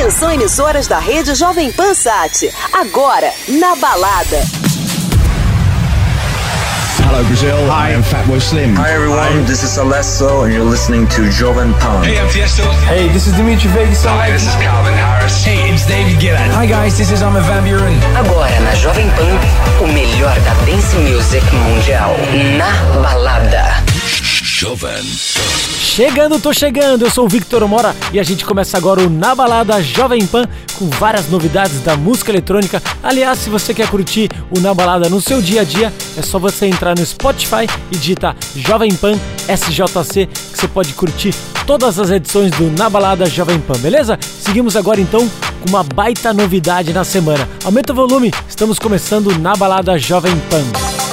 Atenção, emissoras da rede Jovem Pan Sat. Agora, na balada. Hello, Brazil. Hi, I am Fatboy Slim. Hi, everyone. This is Alesso, and you're listening to Jovan Pan. Hey, I'm Tiesto. Hey, this is Dimitri Vegas. Hi, this is Calvin Harris. Hey, it's David Guetta. Hi, guys. This is Armin van Buren. Agora na Jovem Pan, o melhor da dance music mundial. Na balada. Jovem Chegando, tô chegando. Eu sou o Victor Mora e a gente começa agora o Na Balada Jovem Pan com várias novidades da música eletrônica. Aliás, se você quer curtir o Na Balada no seu dia a dia, é só você entrar no Spotify e digitar Jovem Pan SJC que você pode curtir todas as edições do Na Balada Jovem Pan, beleza? Seguimos agora então com uma baita novidade na semana. Aumenta o volume, estamos começando Na Balada Jovem Pan.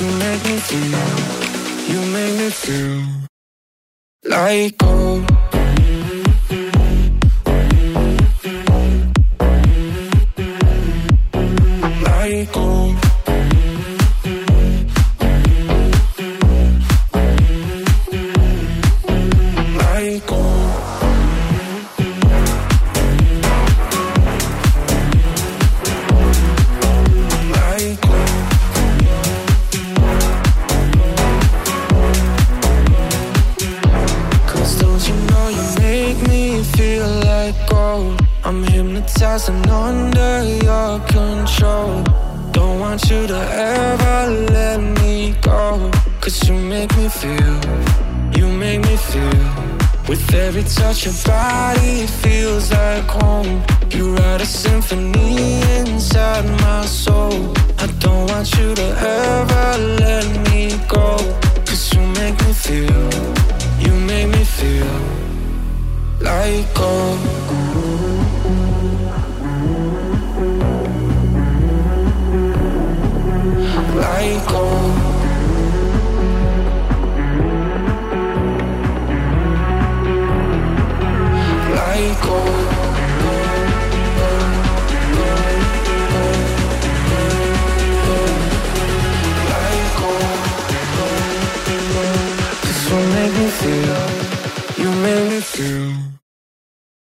You make me feel, you make me feel. Like I'm hypnotized and under your control. Don't want you to ever let me go. Cause you make me feel, you make me feel. With every touch your body it feels like home. You write a symphony inside my soul. I don't want you to ever let me go. Cause you make me feel, you make me feel like gold Like gold Like gold make me feel. You make me feel.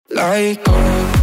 Like gold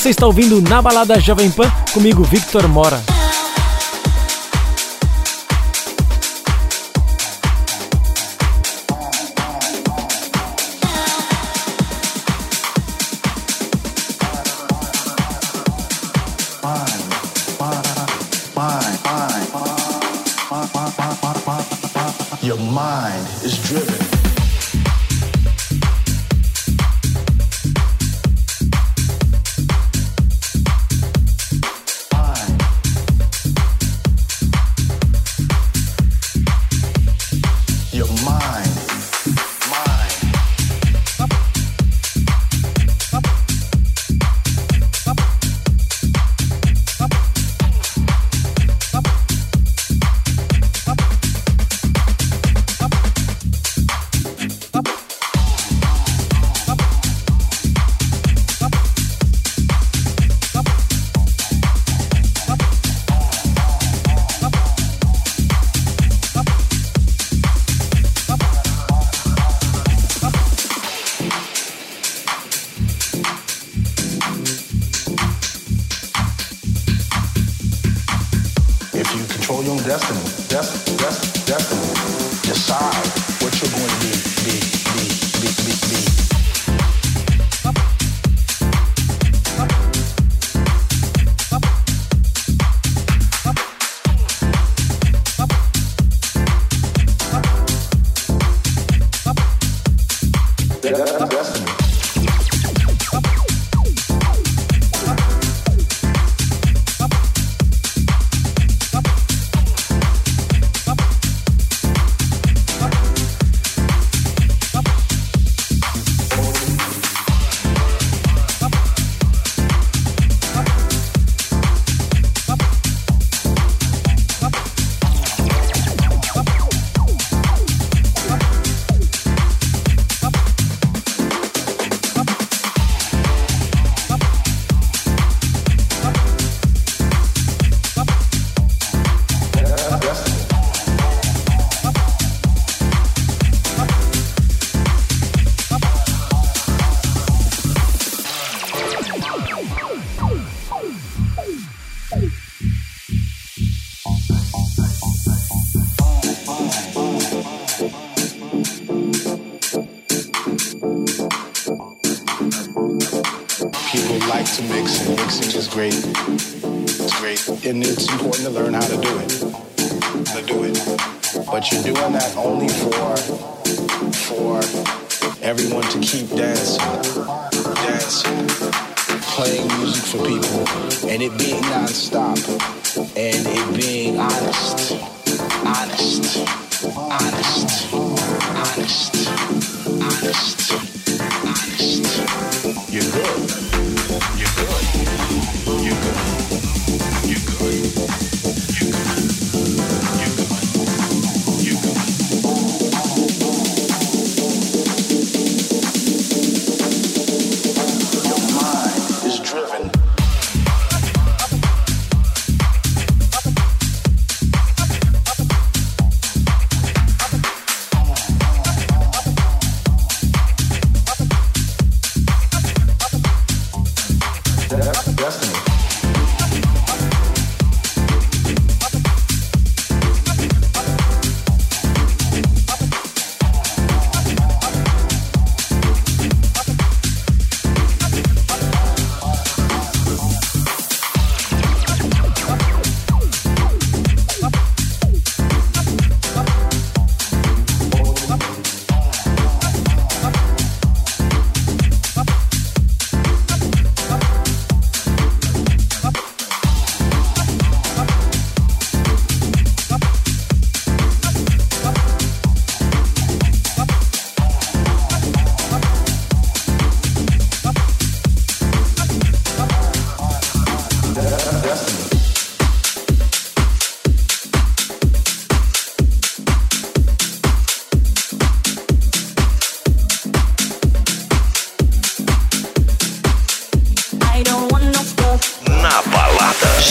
Você está ouvindo Na Balada Jovem Pan comigo, Victor Mora.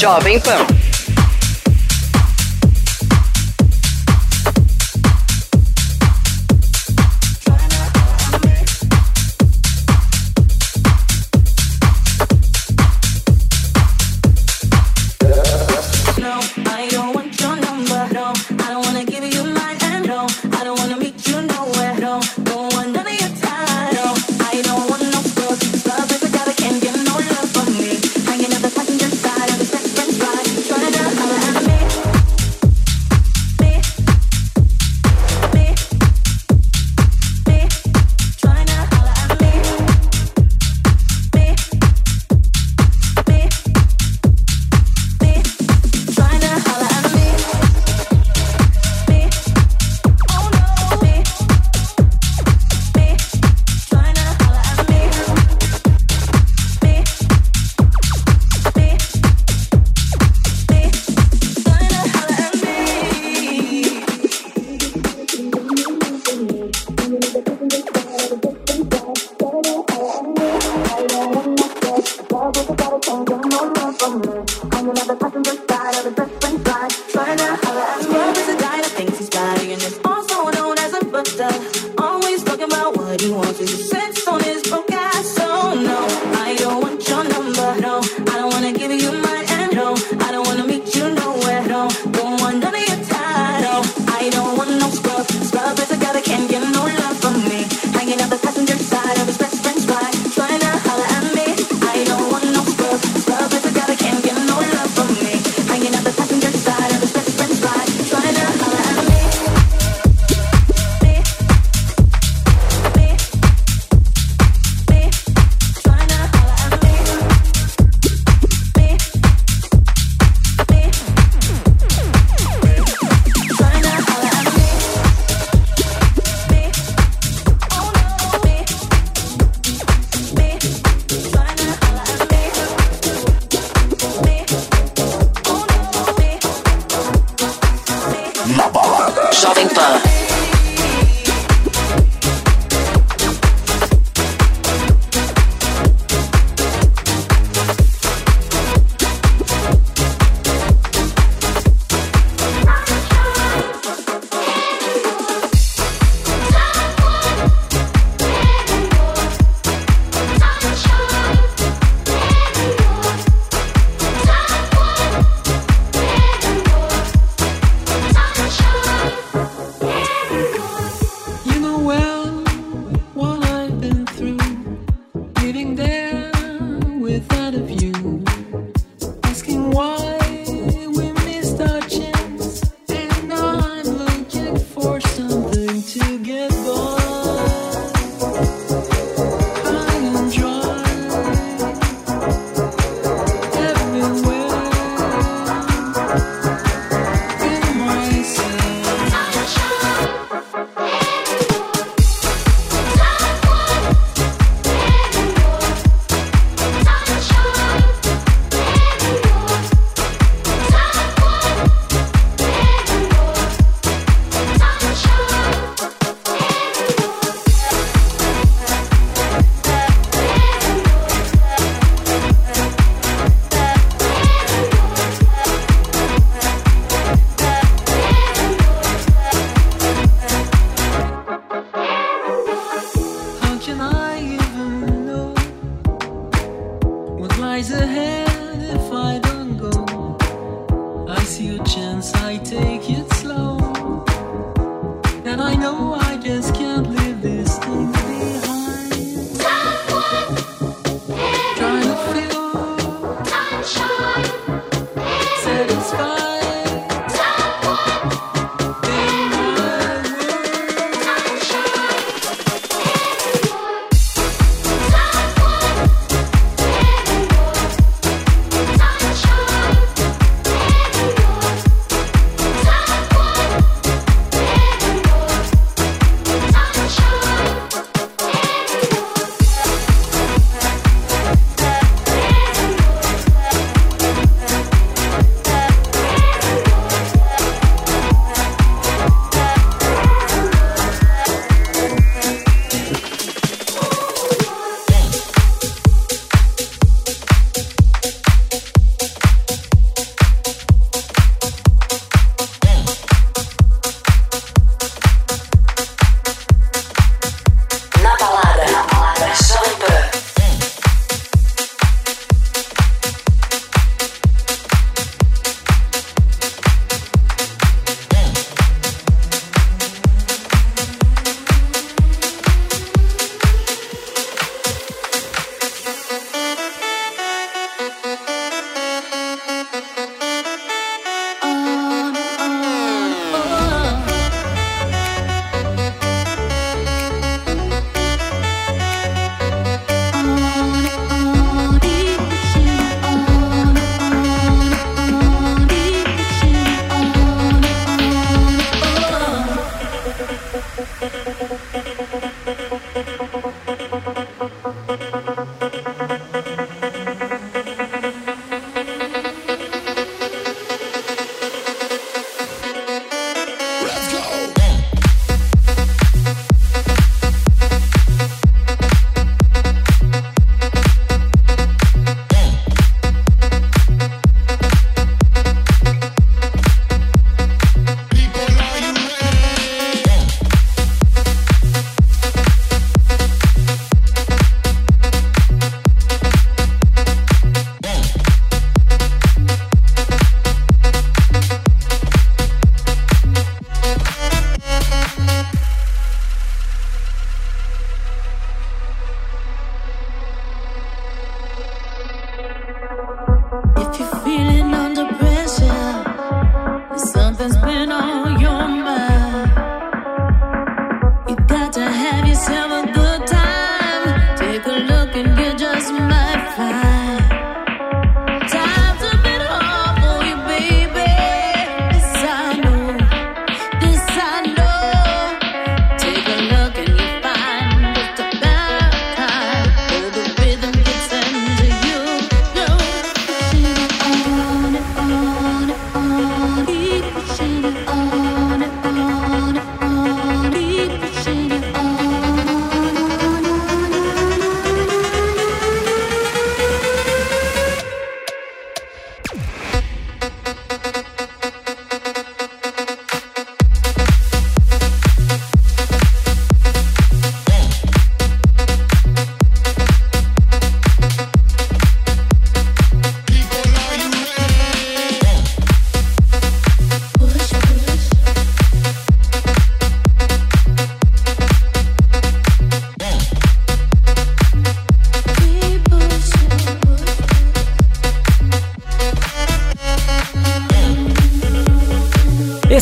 Jovem Pan.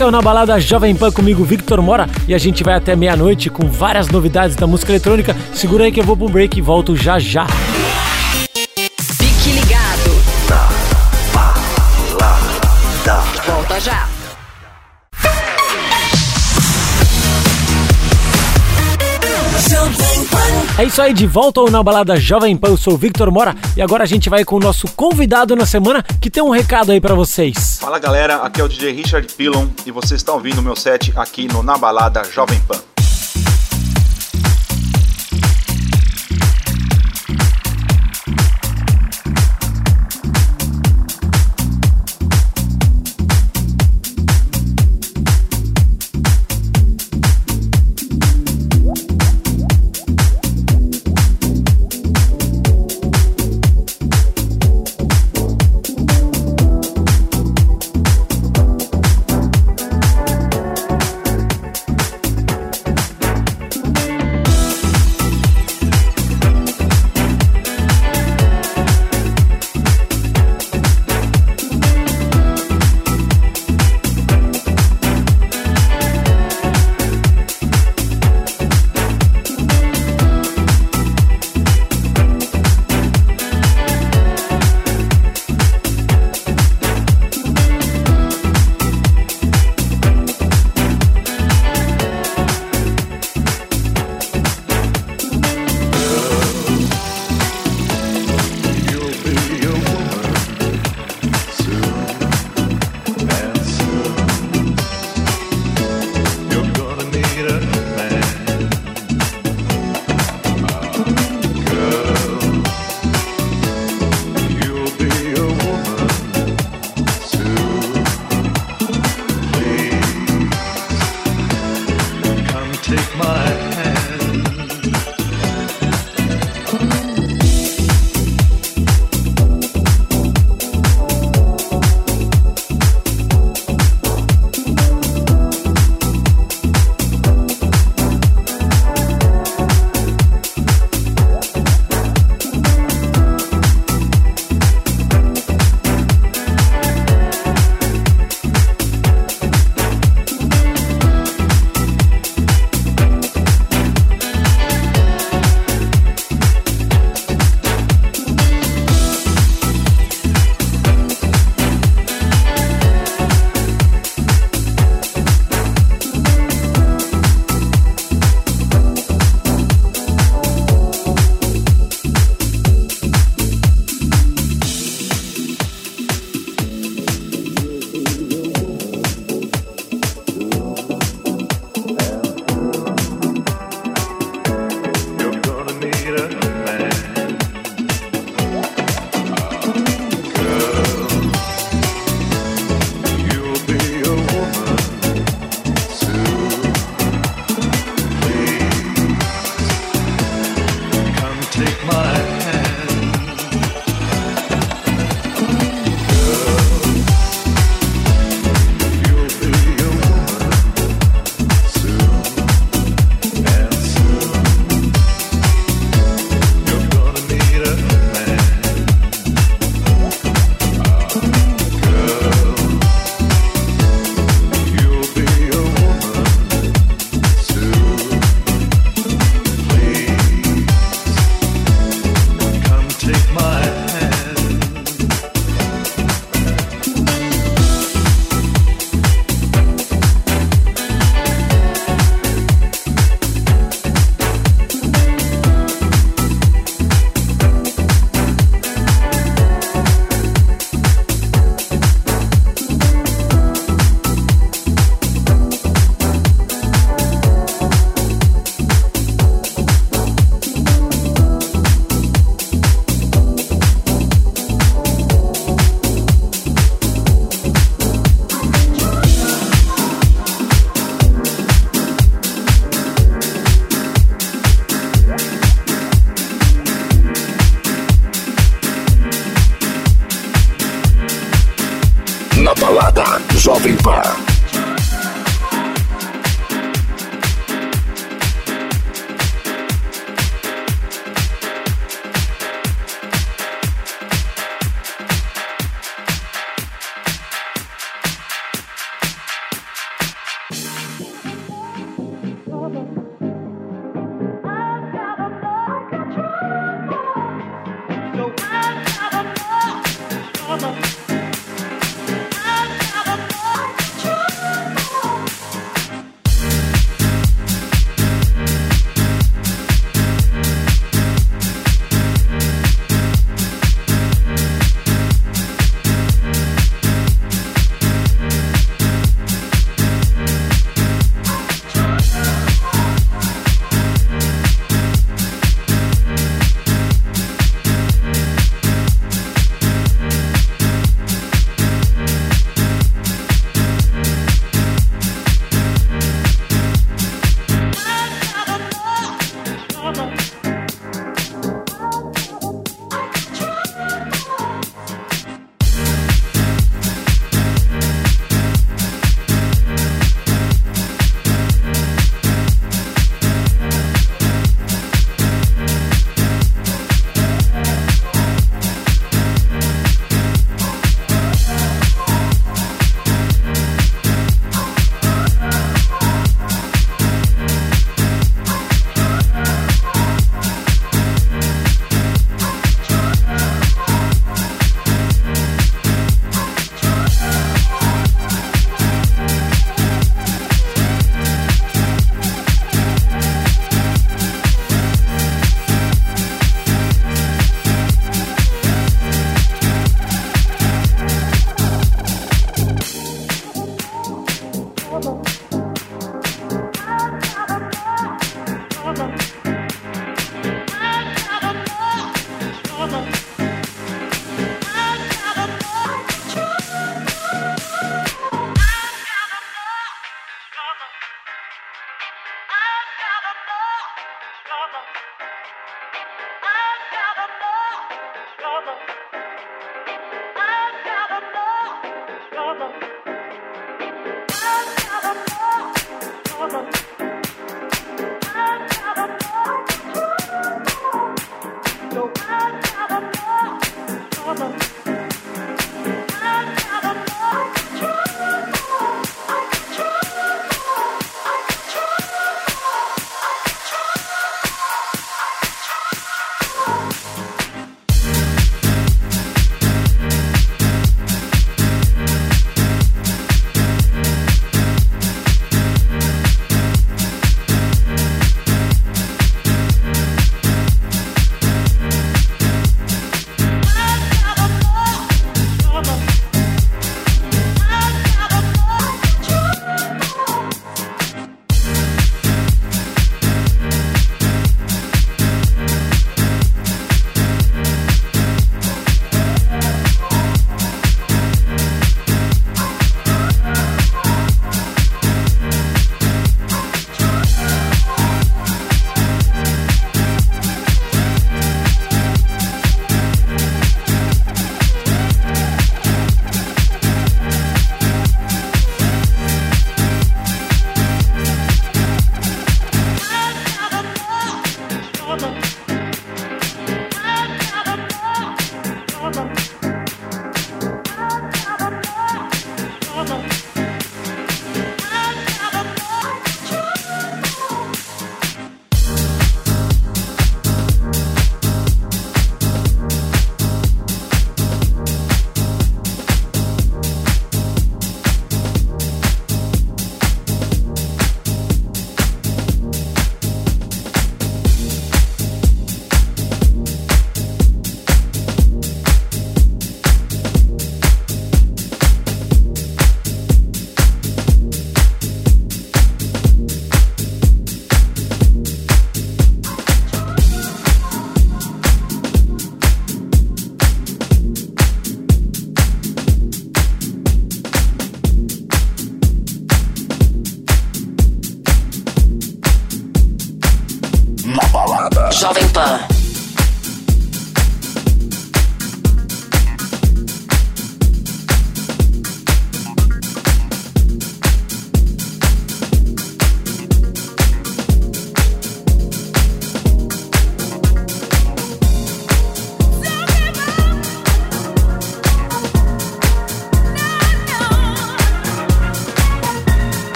Esse é o Na Balada Jovem Pan comigo, Victor Mora, e a gente vai até meia-noite com várias novidades da música eletrônica. Segura aí que eu vou pro break e volto já já. Fique ligado. Na balada. Volta já. É isso aí, de volta ao Na Balada Jovem Pan, eu sou o Victor Mora e agora a gente vai com o nosso convidado na semana que tem um recado aí para vocês. Fala galera, aqui é o DJ Richard Pillon e você está ouvindo o meu set aqui no Na Balada Jovem Pan.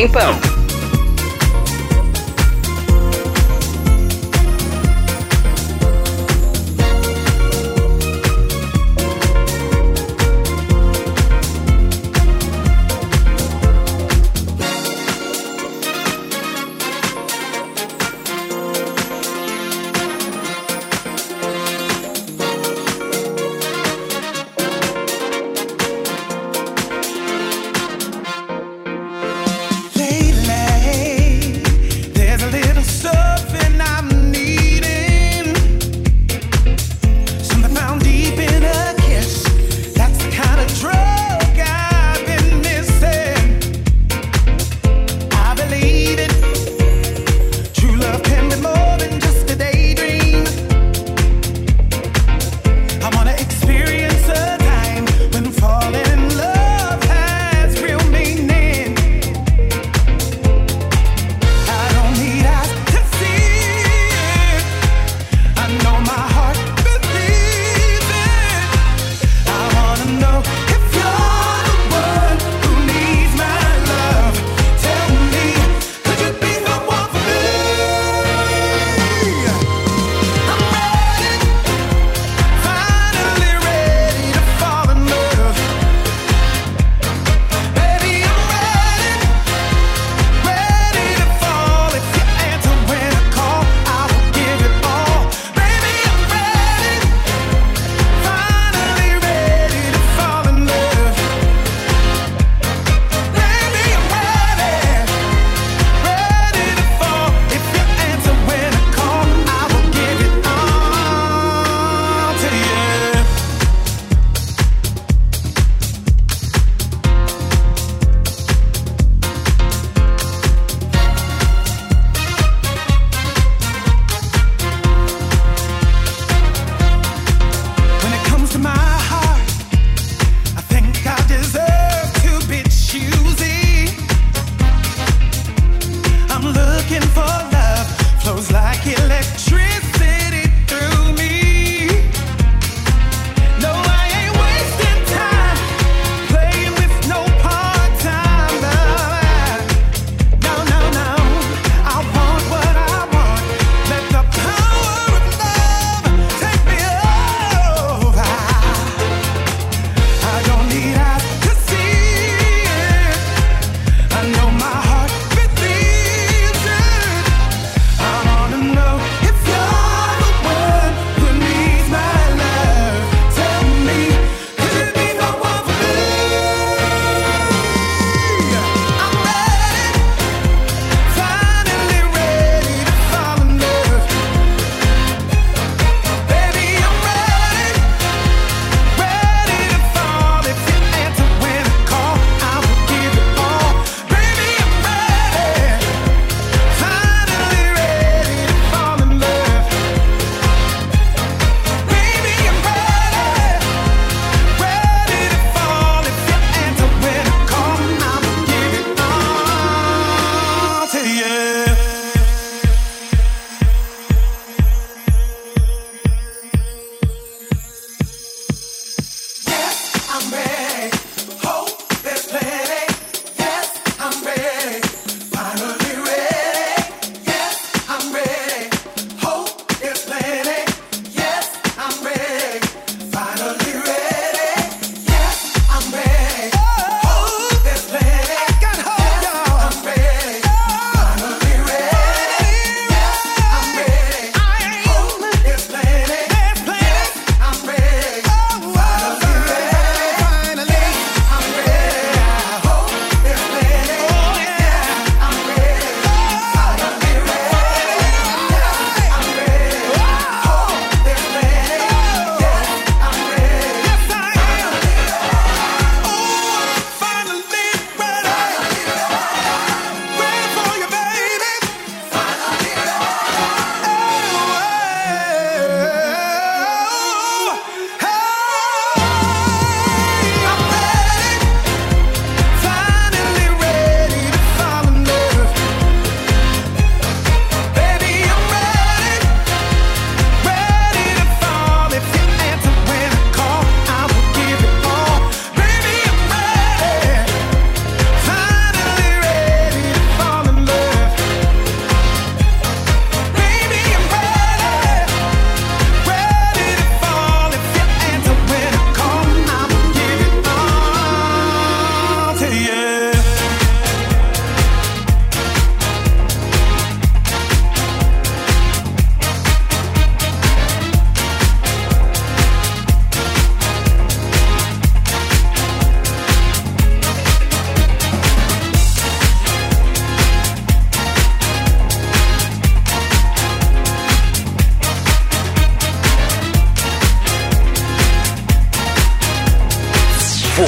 Jovem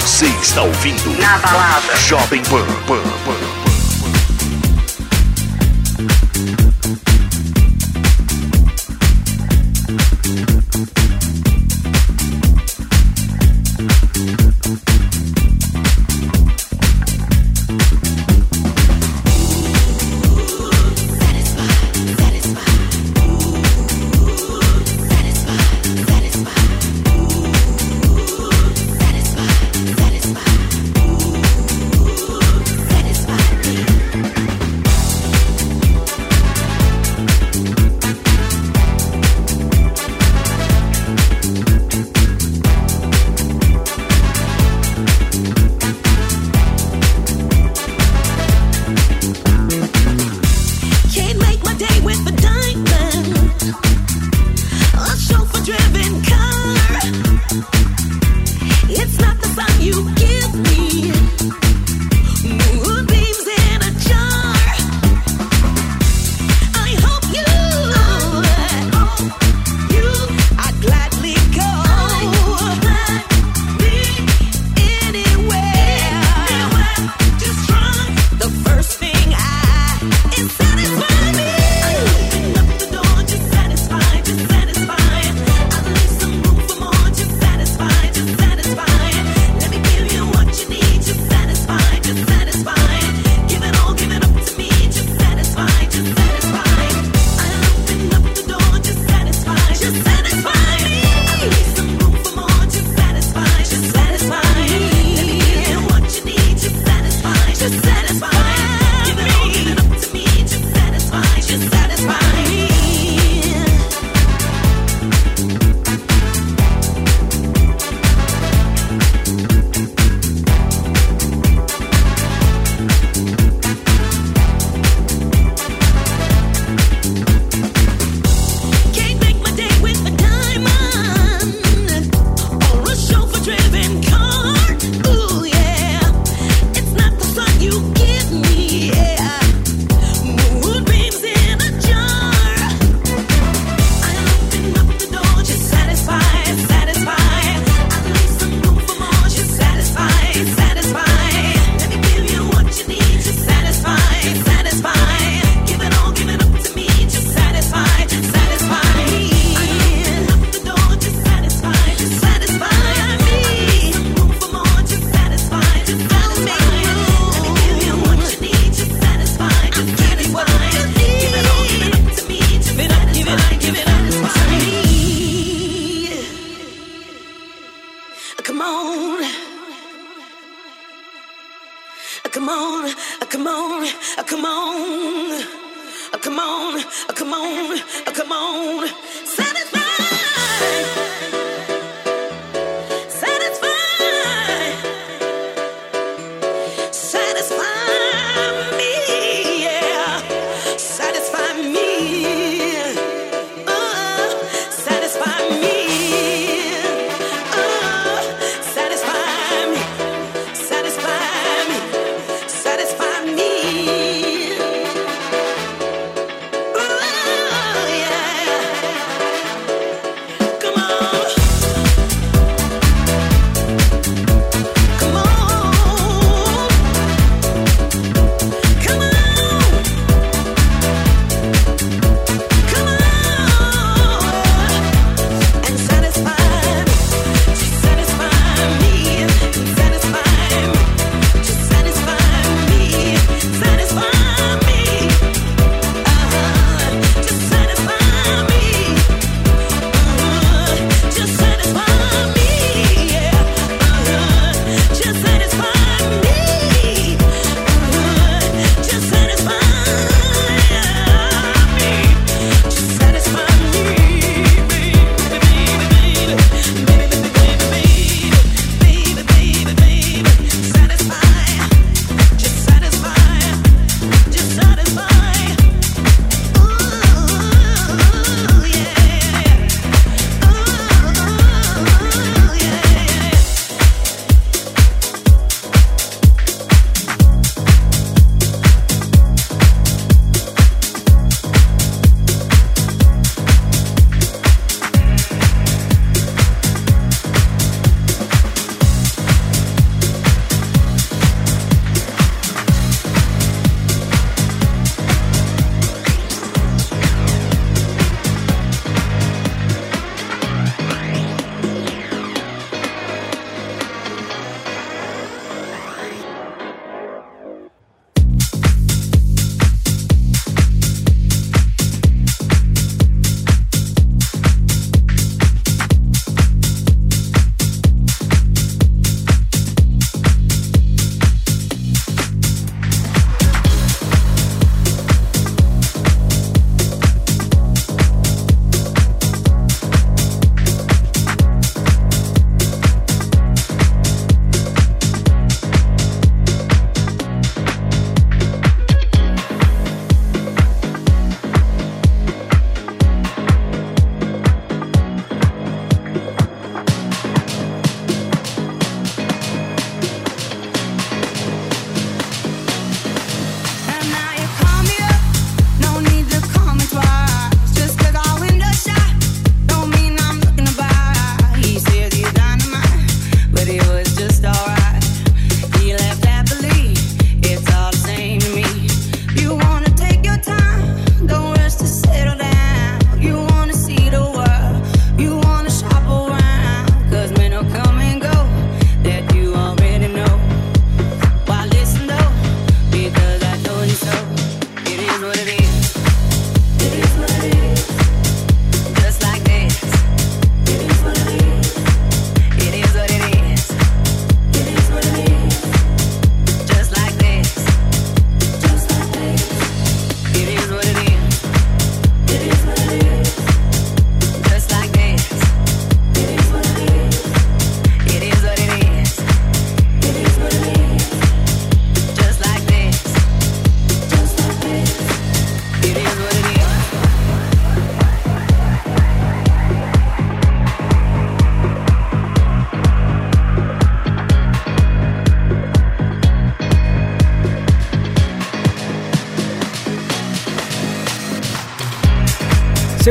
Você está ouvindo Na balada. Jovem Pan. Pan, Pan.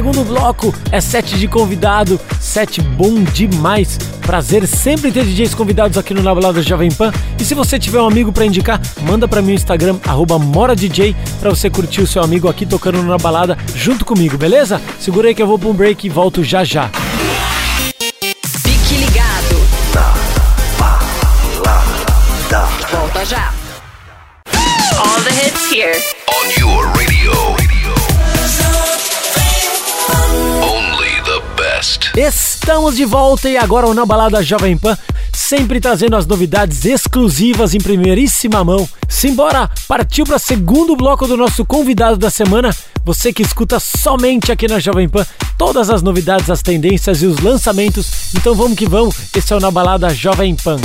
Segundo bloco é set de convidado, set bom demais. Prazer sempre ter DJs convidados aqui no Na Balada Jovem Pan. E se você tiver um amigo para indicar, manda para mim o Instagram @moradj para você curtir o seu amigo aqui tocando na balada junto comigo, beleza? Segura aí que eu vou para um break e volto já já. Fique ligado. Volta já. All the hits here. On your best. Estamos de volta e agora o Na Balada Jovem Pan, sempre trazendo as novidades exclusivas em primeiríssima mão. Simbora, partiu para segundo bloco do nosso convidado da semana. Você que escuta somente aqui na Jovem Pan todas as novidades, as tendências e os lançamentos. Então vamos que vamos. Esse é o Na Balada Jovem Pan.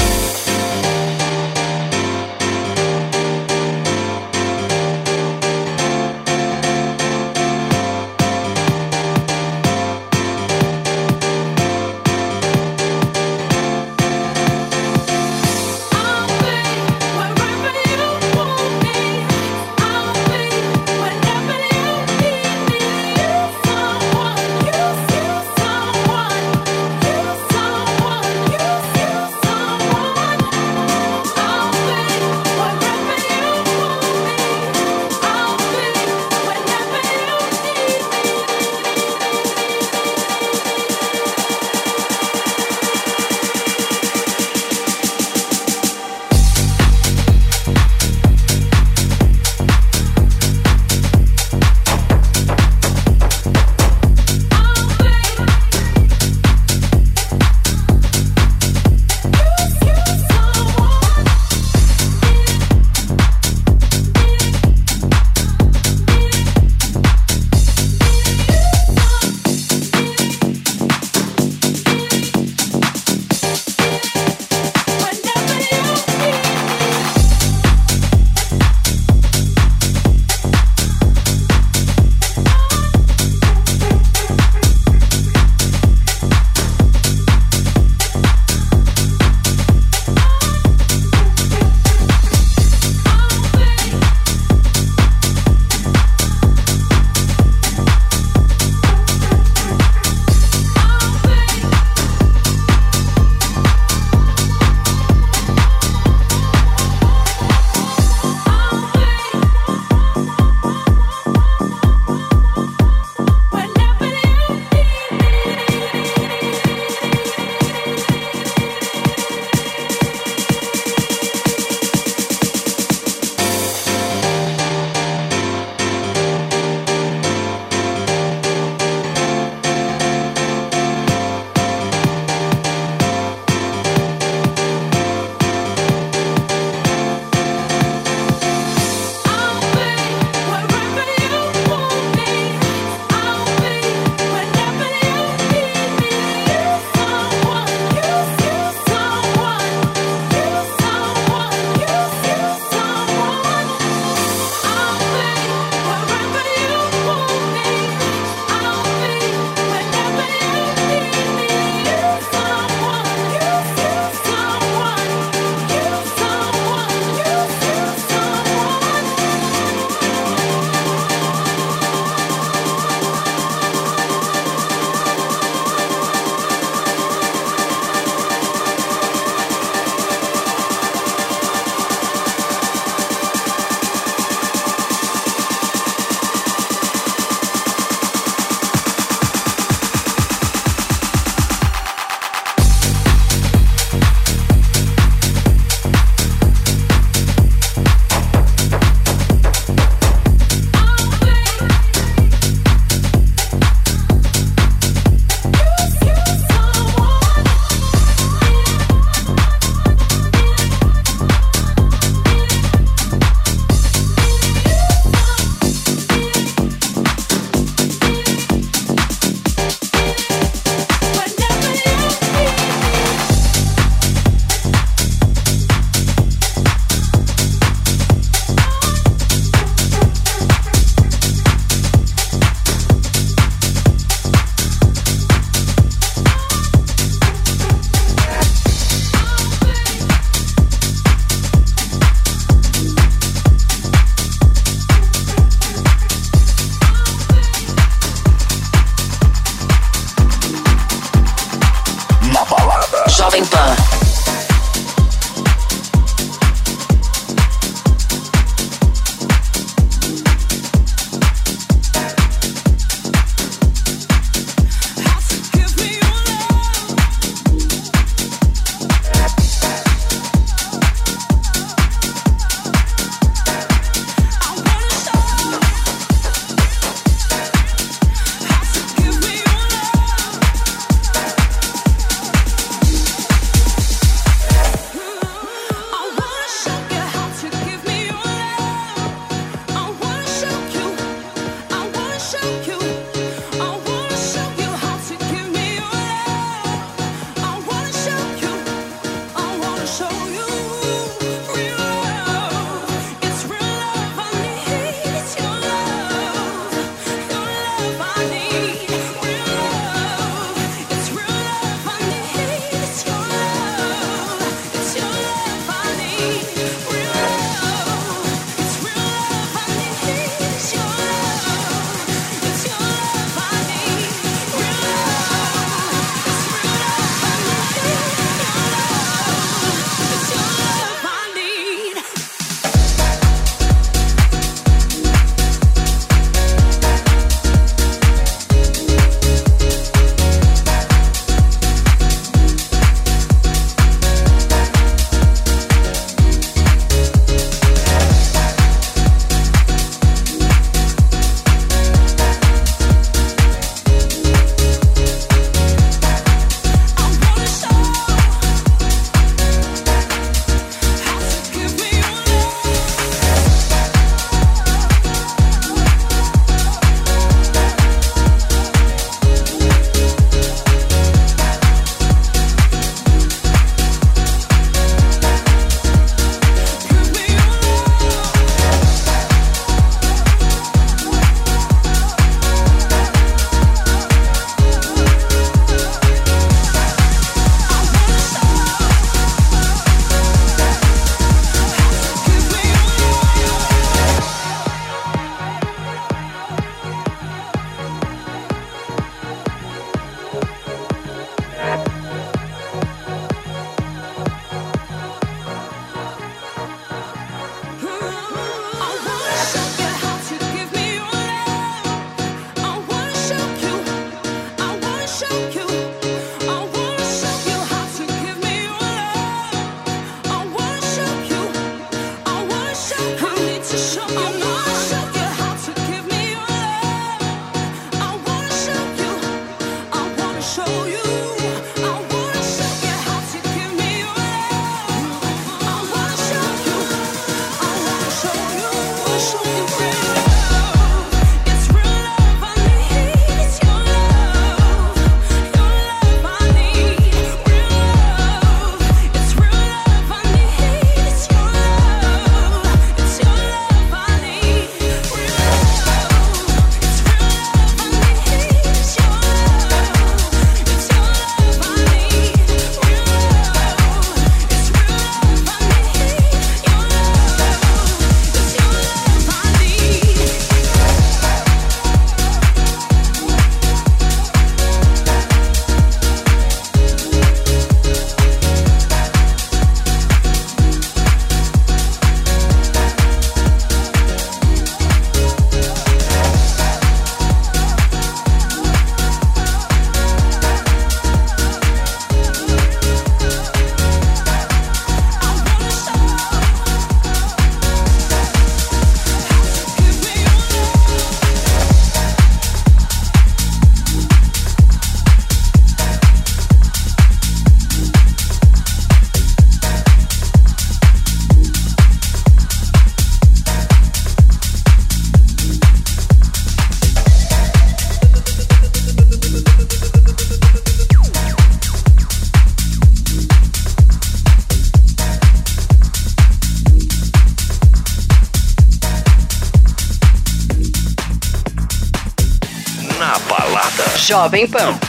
Jovem Pan.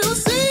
to see.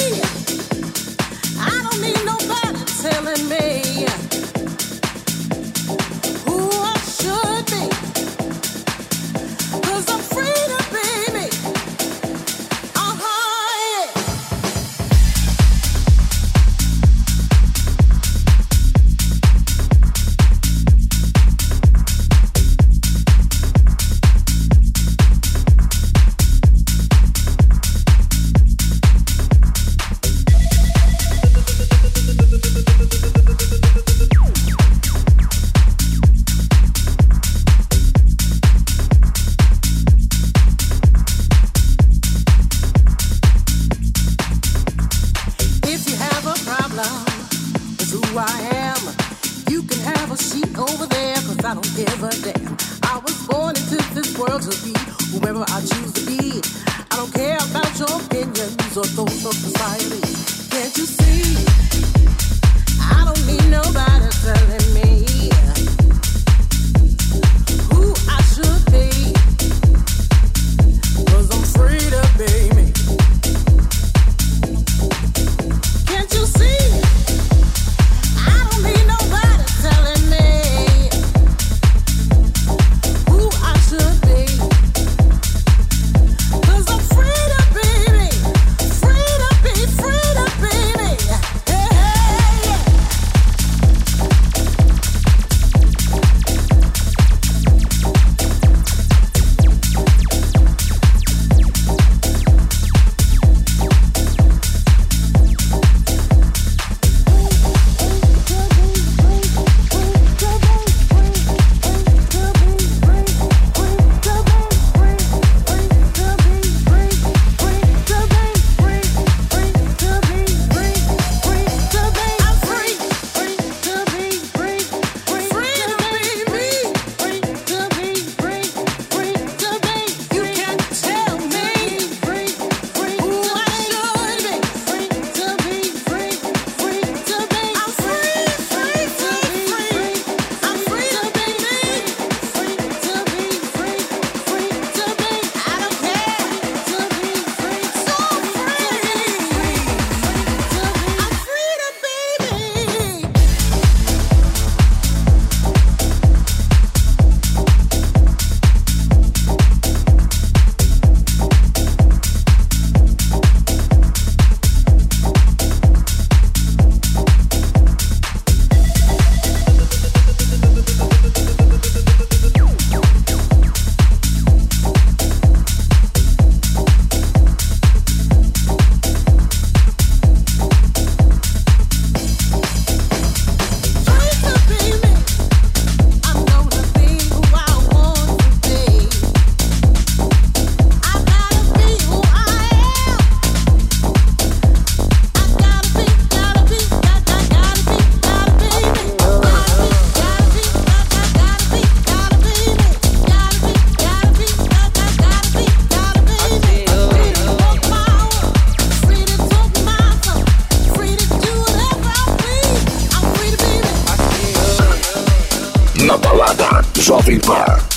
na balada Jovem Pan.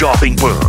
Balada Jovem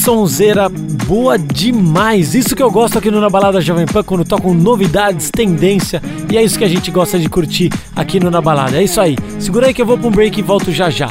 sonzeira boa demais. Isso que eu gosto aqui no Na Balada Jovem Pan, quando tocam novidades, tendência. E é isso que a gente gosta de curtir aqui no Na Balada. É isso aí. Segura aí que eu vou pra um break e volto já já.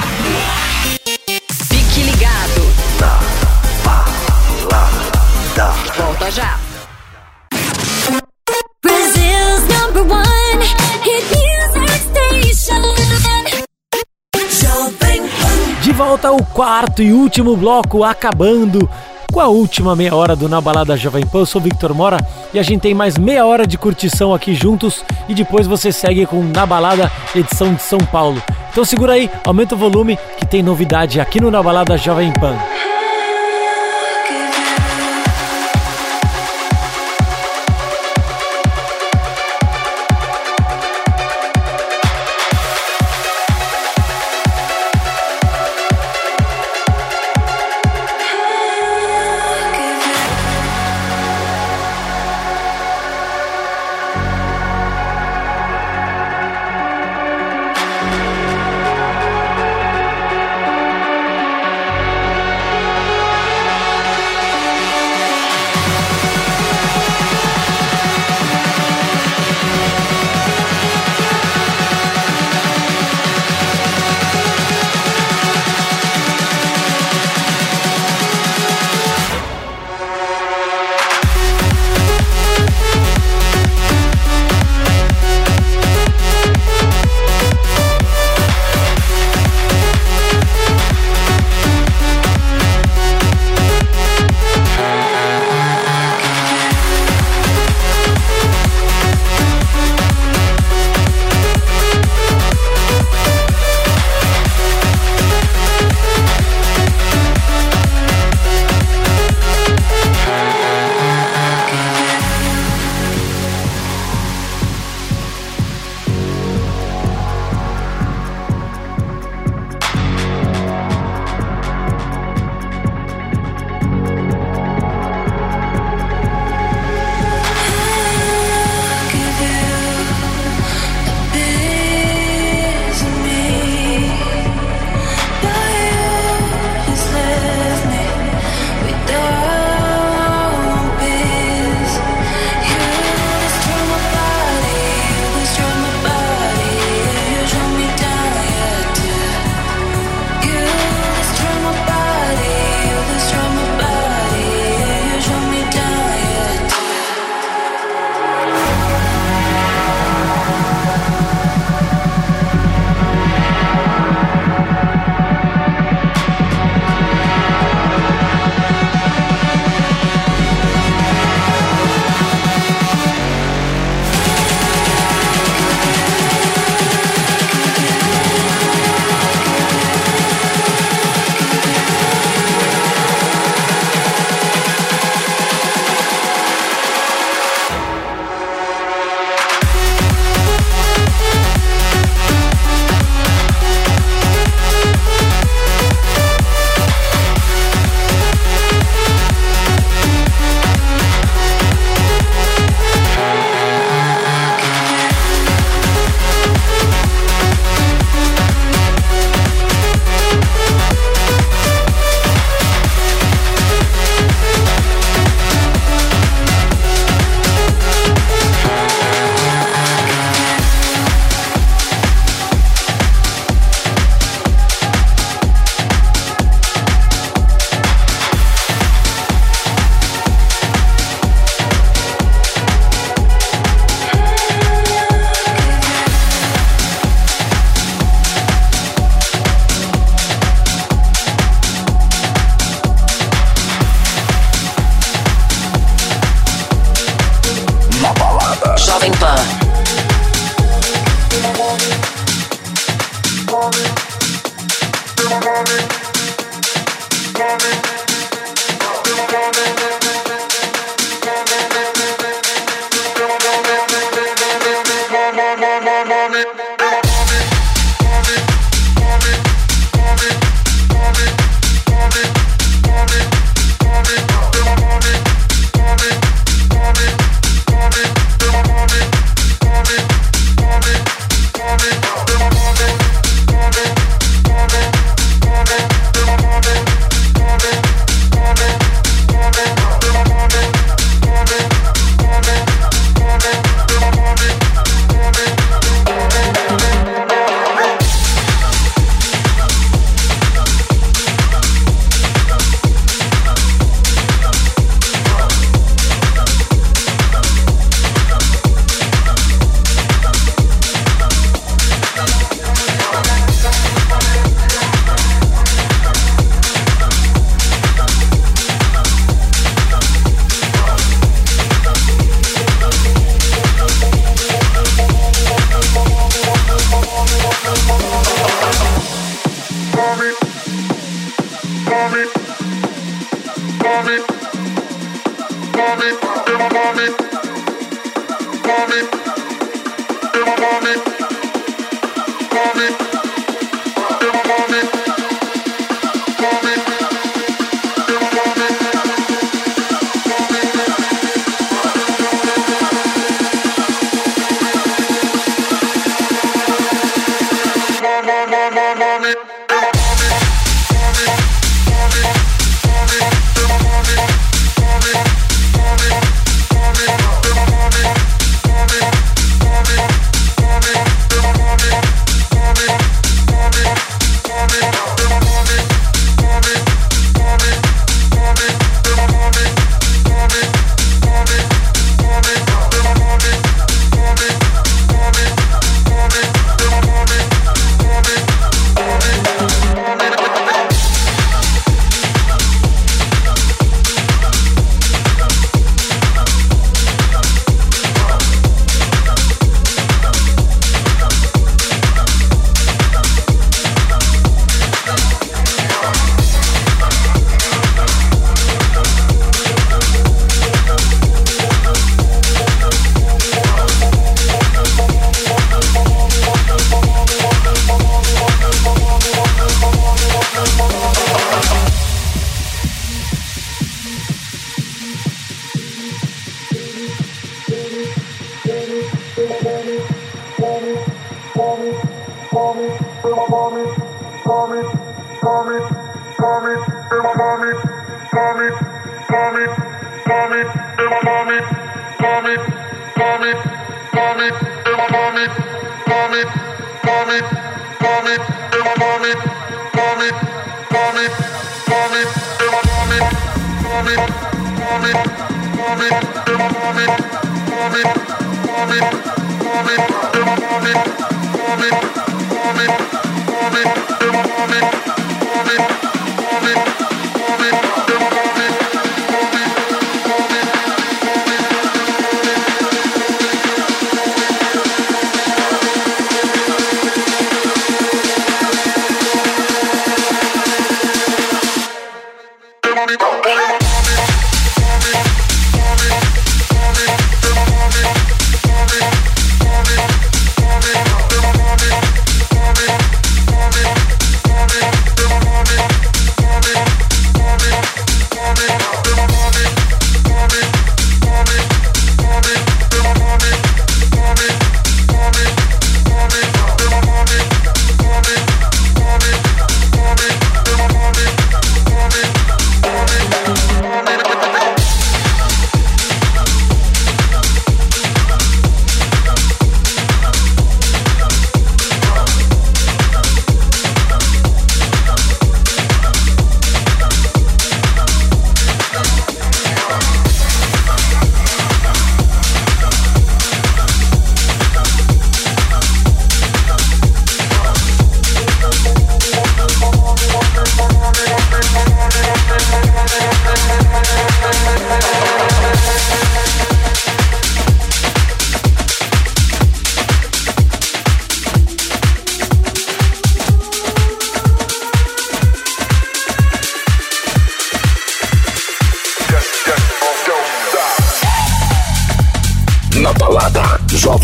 Quarto e último bloco acabando com a última meia hora do Na Balada Jovem Pan. Eu sou Victor Mora e a gente tem mais meia hora de curtição aqui juntos e depois você segue com Na Balada edição de São Paulo. Então segura aí, aumenta o volume que tem novidade aqui no Na Balada Jovem Pan.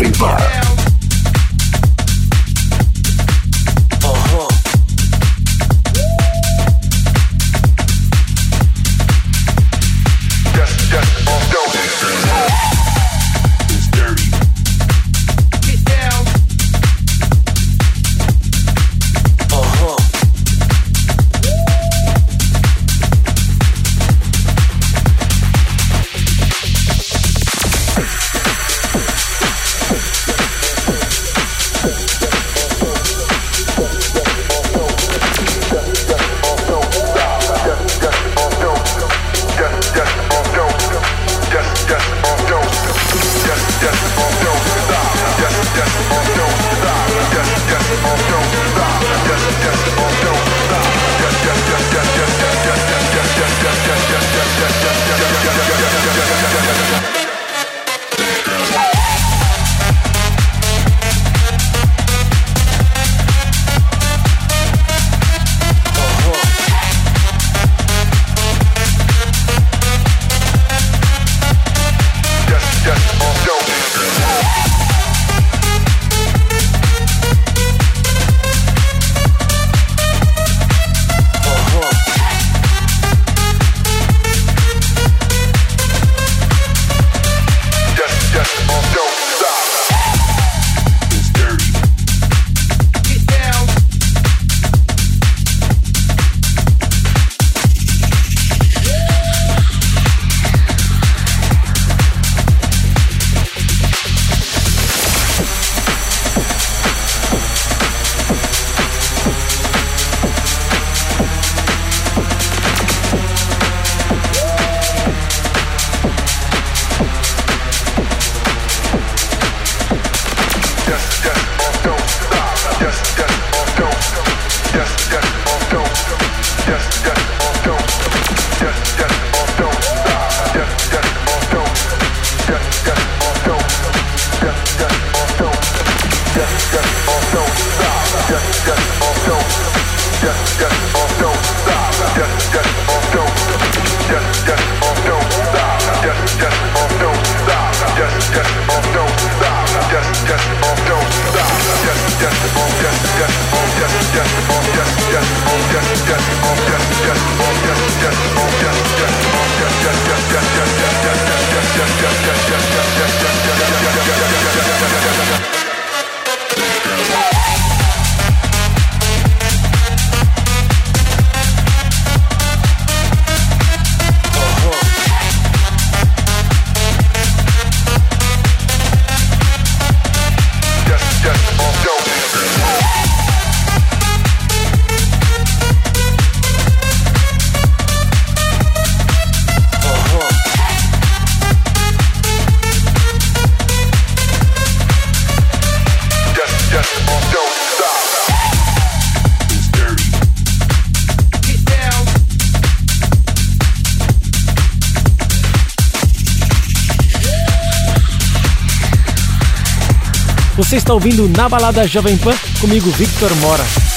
Jovem Você está ouvindo Na Balada Jovem Pan comigo, Victor Mora.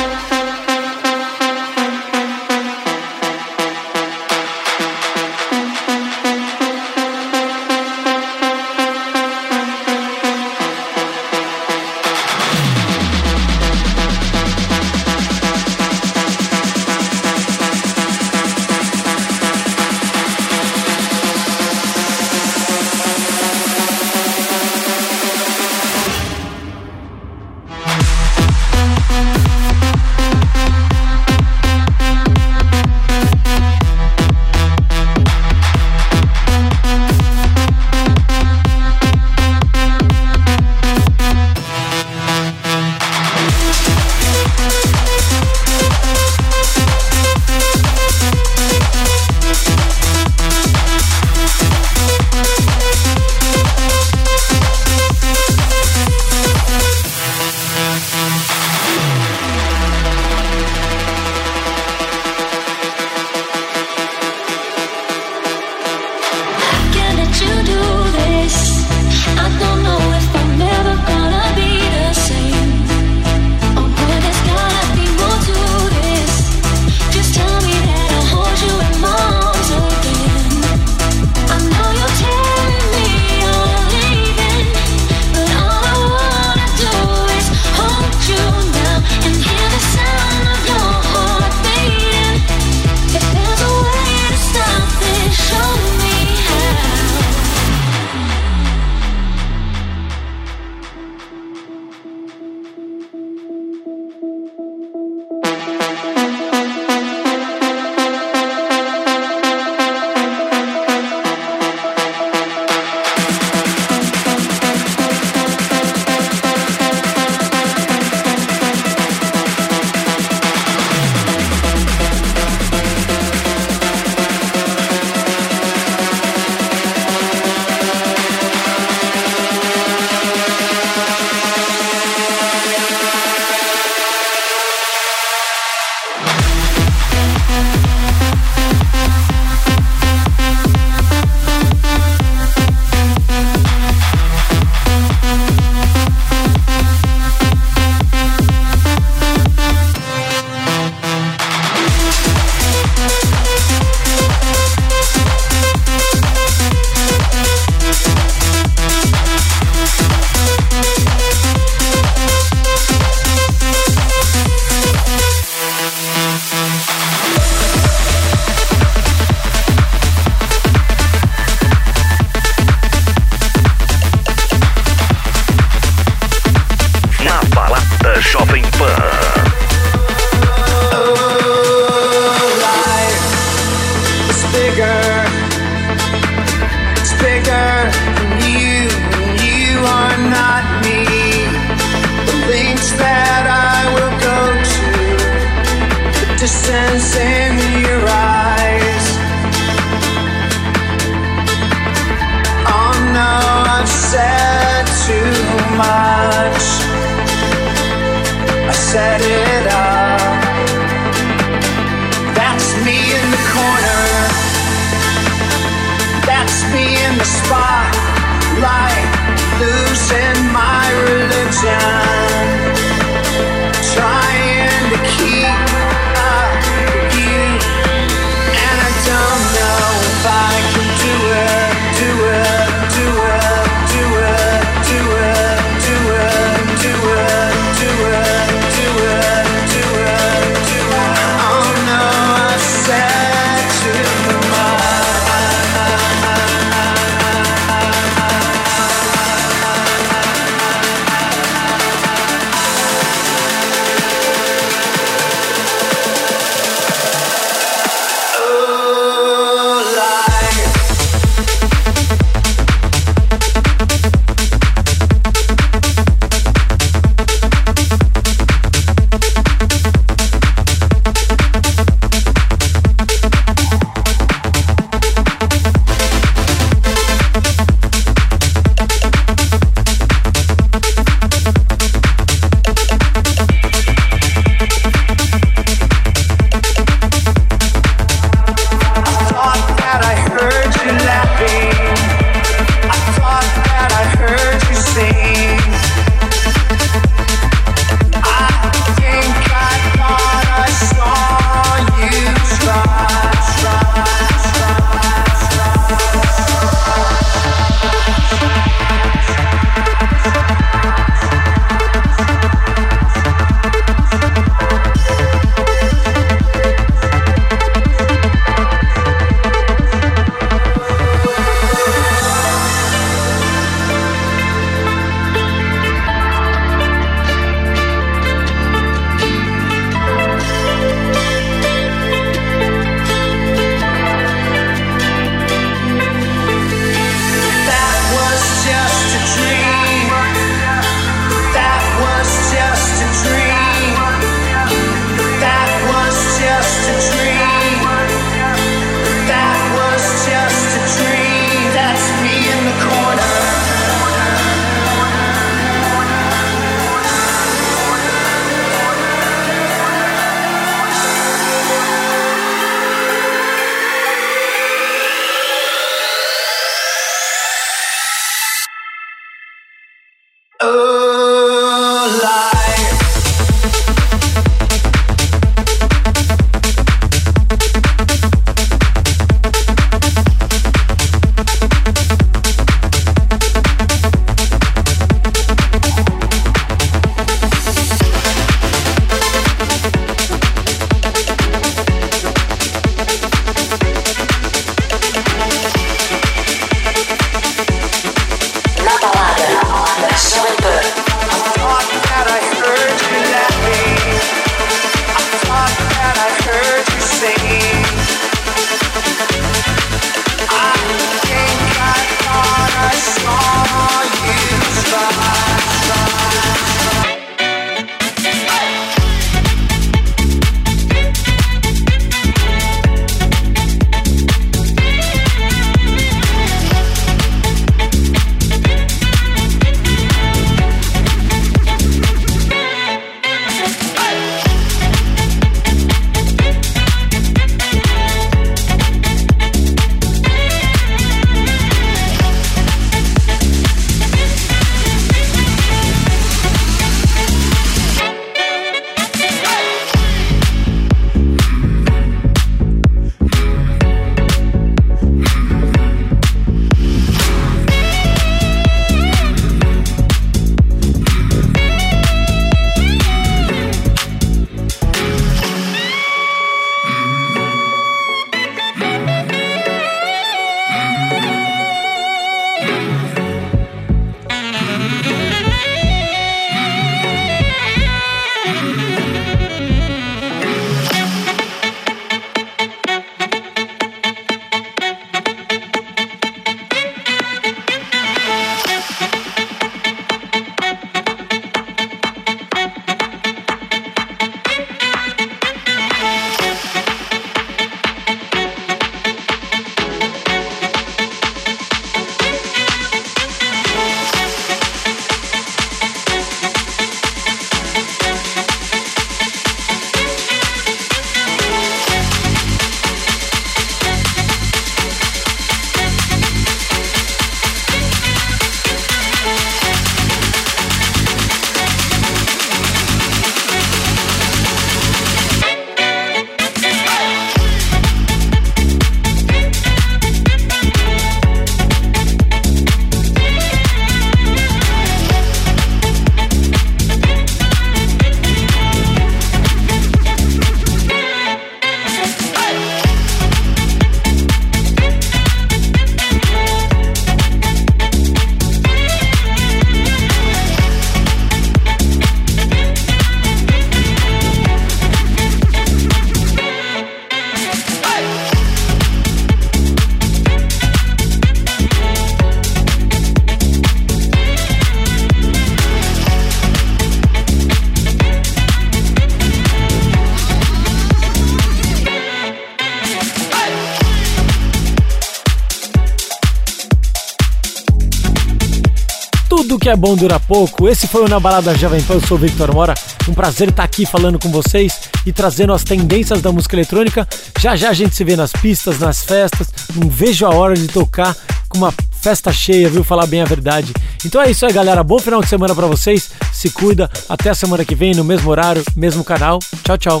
É bom dura pouco. Esse foi o Na Balada Jovem Pan, eu sou o Victor Mora. Um prazer estar aqui falando com vocês e trazendo as tendências da música eletrônica. Já já a gente se vê nas pistas, nas festas. Não vejo a hora de tocar com uma festa cheia, viu? Falar bem a verdade. Então é isso aí, galera. Bom final de semana para vocês. Se cuida. Até a semana que vem, no mesmo horário, mesmo canal. Tchau, tchau.